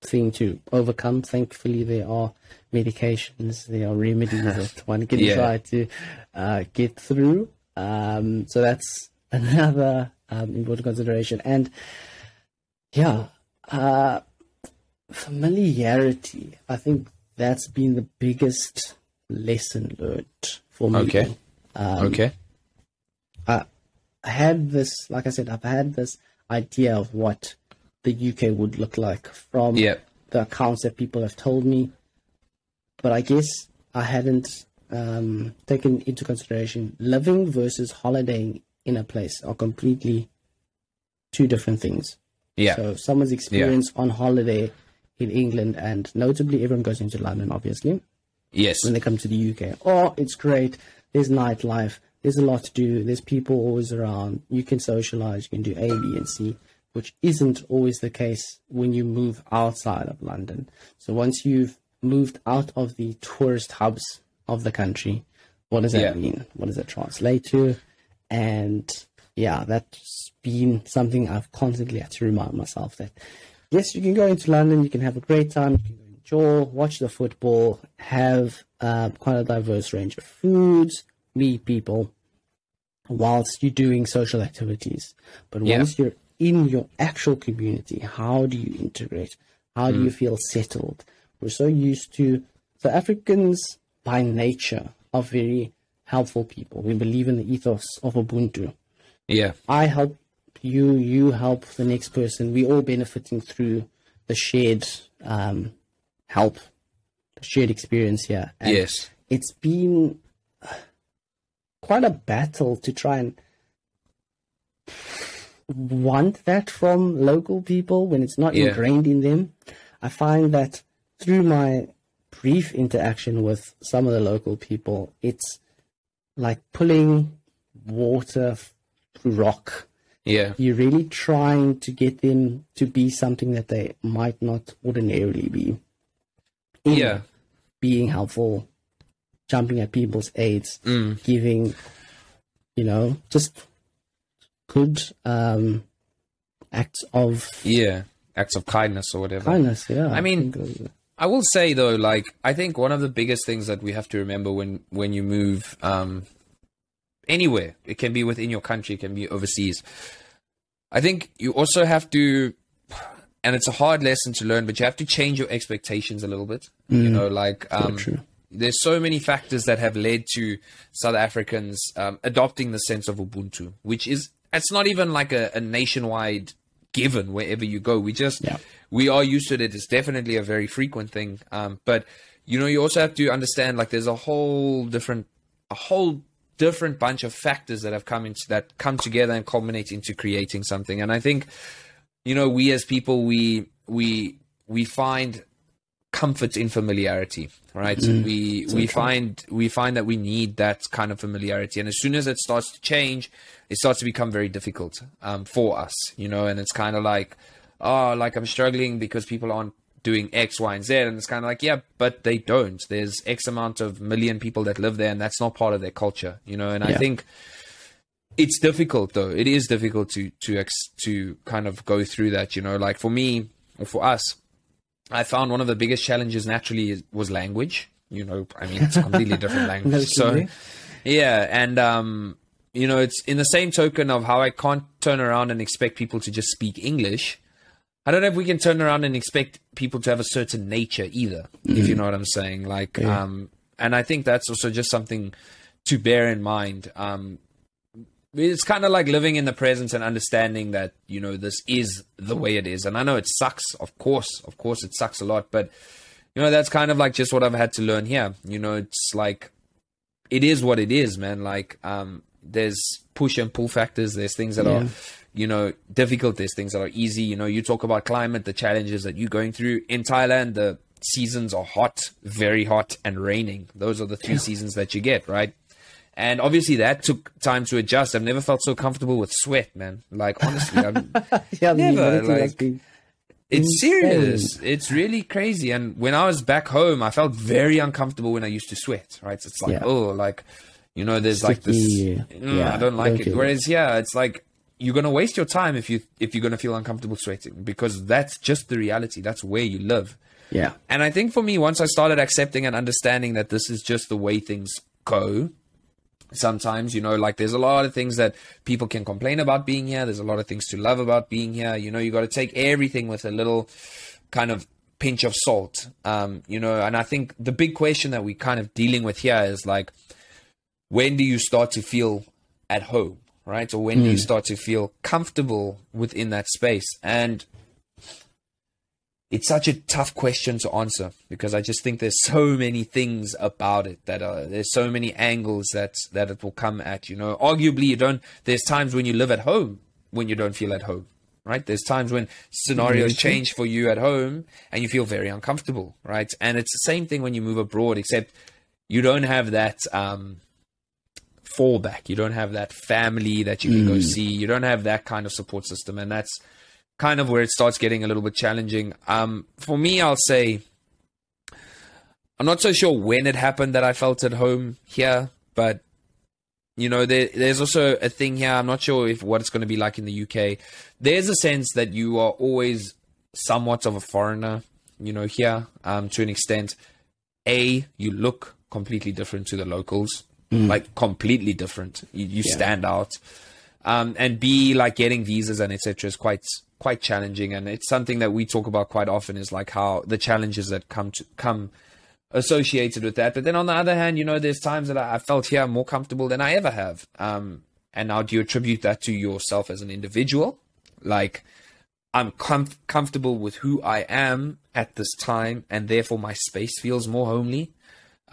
thing to overcome. Thankfully, there are medications, there are remedies (laughs) that one can Yeah. try to uh, get through. Um, so that's (laughs) another um, important consideration. And yeah, uh, familiarity. I think that's been the biggest lesson learned for me. Okay. Um, okay. I had this, like I said, I've had this idea of what the UK would look like from Yeah. the accounts that people have told me, but I guess I hadn't um, taken into consideration living versus holidaying in a place are completely two different things. Yeah. So someone's experience on holiday in England, and notably everyone goes into London, obviously yes. when they come to the UK. Oh, it's great. There's nightlife. There's a lot to do. There's people always around. You can socialize. You can do A, B, and C, which isn't always the case when you move outside of London. So once you've moved out of the tourist hubs of the country, what does that Yeah. mean? What does that translate to? And yeah, that's been something I've constantly had to remind myself that yes, you can go into London, you can have a great time, you can go enjoy, watch the football, have uh, quite a diverse range of foods, meet people, whilst you're doing social activities. But Yeah. once you're in your actual community, how do you integrate? How do you feel settled? We're so used to so Africans by nature are very helpful people. We believe in the ethos of Ubuntu. Yeah. I help you, you help the next person. We're all benefiting through the shared um, help, the shared experience here. And Yes. it's been quite a battle to try and want that from local people when it's not Yeah. ingrained in them. I find that through my brief interaction with some of the local people, it's like pulling water through rock. Yeah. You're really trying to get them to be something that they might not ordinarily be. Yeah. Being helpful, jumping at people's aids, Mm. giving, you know, just good um, acts of Yeah. Acts of kindness or whatever. kindness. Yeah. I mean, those- I will say though, like I think one of the biggest things that we have to remember when when you move um, anywhere, it can be within your country, it can be overseas. I think you also have to, and it's a hard lesson to learn, but you have to change your expectations a little bit. You know, like um, there's so many factors that have led to South Africans um, adopting the sense of Ubuntu, which is it's not even like a, a nationwide given wherever you go. We just Yeah. we are used to it. It's definitely a very frequent thing. Um, but you know, you also have to understand like there's a whole different a whole different bunch of factors that have come into that come together and culminate into creating something. And I think you know we as people we we we find comfort in familiarity right? We we find we find that we need that kind of familiarity. And as soon as it starts to change it starts to become very difficult um, for us you know? And it's kind of like oh like i'm struggling because people aren't doing x y and z and it's kind of like yeah but they don't there's x amount of million people that live there and that's not part of their culture you know and i think it's difficult though it is difficult to to ex- to kind of go through that you know like for me or for us I found one of the biggest challenges naturally is, was language. You know, I mean, it's a completely different (laughs) language. So, yeah, and um, you know, it's in the same token of how I can't turn around and expect people to just speak English. I don't know if we can turn around and expect people to have a certain nature either, if you know what I'm saying. Like, um, and I think that's also just something to bear in mind. Um, it's kind of like living in the present and understanding that you know this is the way it is and i know it sucks of course of course it sucks a lot but you know, that's kind of like just what I've had to learn here. You know, it's like it is what it is, man. Like, um, there's push and pull factors. There's things that yeah. are, you know, difficult. There's things that are easy. You know, you talk about climate, the challenges that you're going through in Thailand. The seasons are hot, very hot, and raining. Those are the three seasons that you get, right? And obviously that took time to adjust. I've never felt so comfortable with sweat, man. Like honestly, I'm (laughs) yeah, never like. It's serious. It's really crazy. And when I was back home, I felt very uncomfortable when I used to sweat. Right? So it's like, yeah. oh, like you know, there's Sticky. like this. Mm, yeah, I don't like it. Whereas, yeah, it's like you're gonna waste your time if you if you're gonna feel uncomfortable sweating because that's just the reality. That's where you live. Yeah. And I think for me, once I started accepting and understanding that this is just the way things go, sometimes you know like there's a lot of things that people can complain about being here there's a lot of things to love about being here you know you got to take everything with a little kind of pinch of salt um you know and i think the big question that we're kind of dealing with here is like when do you start to feel at home right or when mm. you hmm. start to feel comfortable within that space and it's such a tough question to answer because I just think there's so many things about it that are there's so many angles that that it will come at. You know, arguably you don't. There's times when you live at home when you don't feel at home, right? There's times when scenarios change for you at home and you feel very uncomfortable, right? And it's the same thing when you move abroad, except you don't have that um, fallback. You don't have that family that you can mm. go see. You don't have that kind of support system, and that's kind of where it starts getting a little bit challenging. Um, for me, I'll say I'm not so sure when it happened that I felt at home here, but you know, there, there's also a thing here. I'm not sure if what it's going to be like in the UK. There's a sense that you are always somewhat of a foreigner, you know, here um, to an extent. A, you look completely different to the locals, mm. like completely different. You, you yeah. stand out. Um, and B, like getting visas and etc. is quite quite challenging, and it's something that we talk about quite often. Is like how the challenges that come to come associated with that. But then on the other hand, you know, there's times that I, I felt here more comfortable than I ever have. Um, and now do you attribute that to yourself as an individual? Like, I'm com- comfortable with who I am at this time, and therefore my space feels more homely.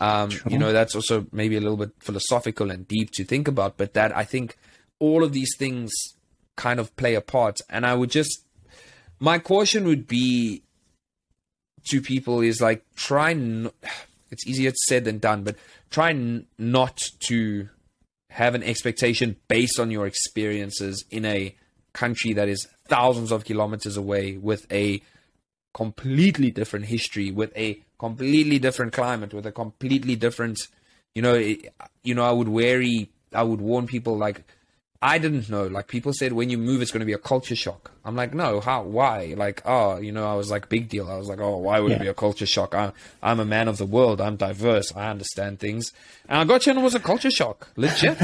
Um, sure. You know, that's also maybe a little bit philosophical and deep to think about, but that I think all of these things kind of play a part. And I would just, my caution would be to people is like try. N- (sighs) it's easier said than done, but try n- not to have an expectation based on your experiences in a country that is thousands of kilometers away with a completely different history, with a completely different climate, with a completely different, you know, you know, I would worry, I would warn people like I didn't know. Like people said, when you move, it's going to be a culture shock. I'm like, no, how? Why? Like, oh, you know, I was like, big deal. I was like, oh, why would yeah. it be a culture shock? I'm, I'm a man of the world. I'm diverse. I understand things. And I got you, and it was a culture shock, legit.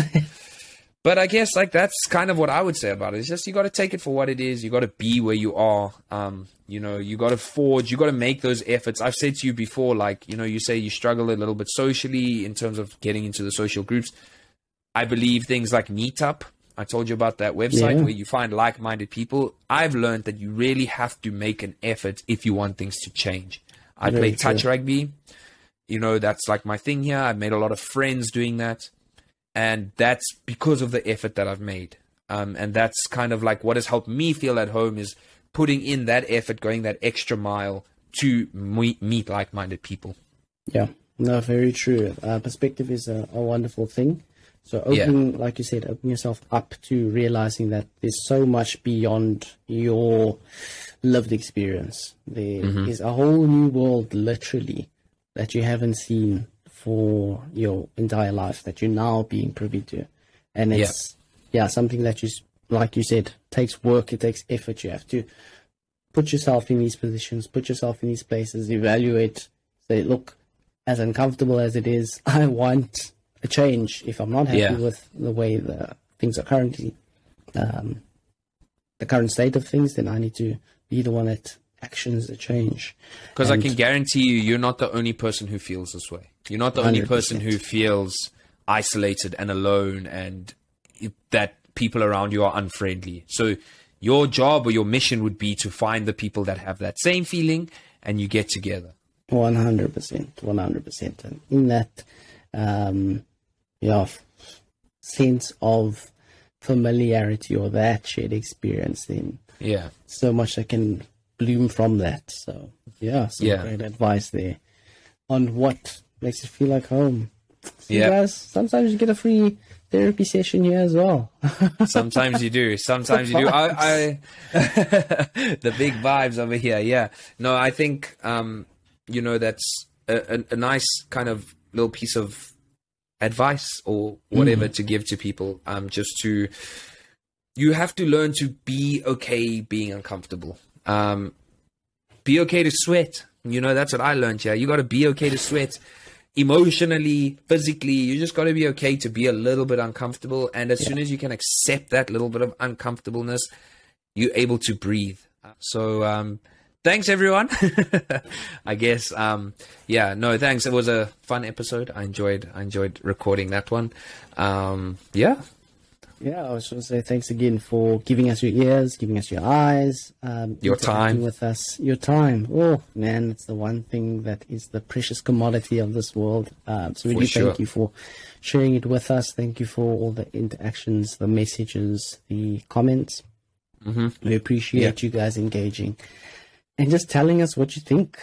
(laughs) but I guess like that's kind of what I would say about it. It's just you got to take it for what it is. You got to be where you are. Um, you know, you got to forge. You got to make those efforts. I've said to you before, like, you know, you say you struggle a little bit socially in terms of getting into the social groups. I believe things like Meetup I told you about that website yeah. where you find like minded people. I've learned that you really have to make an effort if you want things to change. I Very play true. touch rugby. You know, that's like my thing here. I've made a lot of friends doing that. And that's because of the effort that I've made. Um, and that's kind of like what has helped me feel at home is putting in that effort, going that extra mile to meet, meet like minded people. Yeah, no, very true. Uh, perspective is a, a wonderful thing. So open, yeah. like you said, open yourself up to realizing that there's so much beyond your lived experience. There mm-hmm. is a whole new world, literally, that you haven't seen for your entire life that you're now being privy to, and it's yeah, yeah something that you, like you said, takes work. It takes effort. You have to put yourself in these positions, put yourself in these places, evaluate. Say, look, as uncomfortable as it is, (laughs) I want a change if I'm not happy yeah. with the way the things are currently, um, the current state of things, then I need to be the one that actions the change. Because I can guarantee you, you're not the only person who feels this way. You're not the 100%. only person who feels isolated and alone and that people around you are unfriendly. So your job or your mission would be to find the people that have that same feeling and you get together. One hundred percent, one hundred percent, and in that, um, yeah, sense of familiarity or that shared experience, then yeah, so much that can bloom from that. So yeah, some Yeah. great advice there on what makes it feel like home. So Yeah. guys, sometimes you get a free therapy session here as well. (laughs) Sometimes you do. Sometimes you do. I, I (laughs) the big vibes over here. Yeah. No, I think um, you know that's a, a, a nice kind of little piece of advice or whatever to give to people. Um, just to you have to learn to be okay being uncomfortable. Um, be okay to sweat. You know, that's what I learned here. You got to be okay to sweat emotionally, physically. You just got to be okay to be a little bit uncomfortable. And as soon as you can accept that little bit of uncomfortableness, you're able to breathe. So, um, thanks everyone. (laughs) I guess, um, yeah, no, thanks. It was a fun episode. I enjoyed, I enjoyed recording that one. Um, yeah, Yeah, I was going to say thanks again for giving us your ears, giving us your eyes, um, Your time. with us, your time. Oh man, it's the one thing that is the precious commodity of this world. Um, so do sure. thank you for sharing it with us. Thank you for all the interactions, the messages, the comments. hmm We appreciate you guys engaging and just telling us what you think.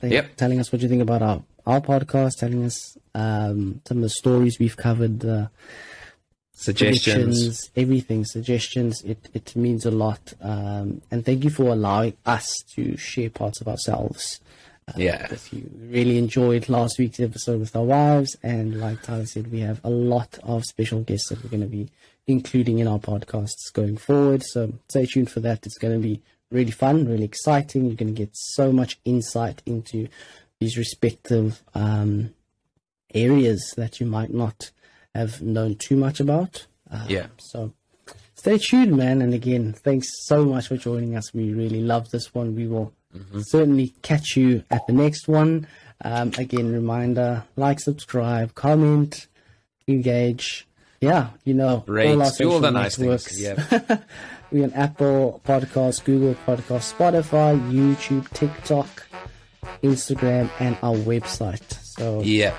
Thank- Yep. Telling us what you think about our, our podcast, telling us um, some of the stories we've covered, uh, suggestions. everything, suggestions. It it means a lot. Um, and thank you for allowing us to share parts of ourselves. uh, Yeah. with you. We really enjoyed last week's episode with our wives, and like Tyler said, we have a lot of special guests that we're going to be including in our podcasts going forward. So stay tuned for that. It's going to be really fun, really exciting. You're going to get so much insight into these respective um, areas that you might not have known too much about. Um, Yeah. So stay tuned, man. And again, thanks so much for joining us. We really love this one. We will certainly catch you at the next one. Um, again, reminder like, subscribe, comment, engage. Yeah, you know, Rate, all our do all social the nice networks. things. Yeah. (laughs) We're on Apple Podcasts, Google Podcasts, Spotify, YouTube, TikTok, Instagram, and our website. So yeah.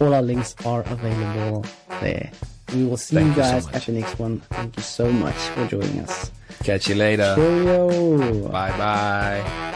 All our links are available there. We will see Thank you you so guys at the next one. Thank you so much for joining us. Catch you later. Cheerio. Bye bye.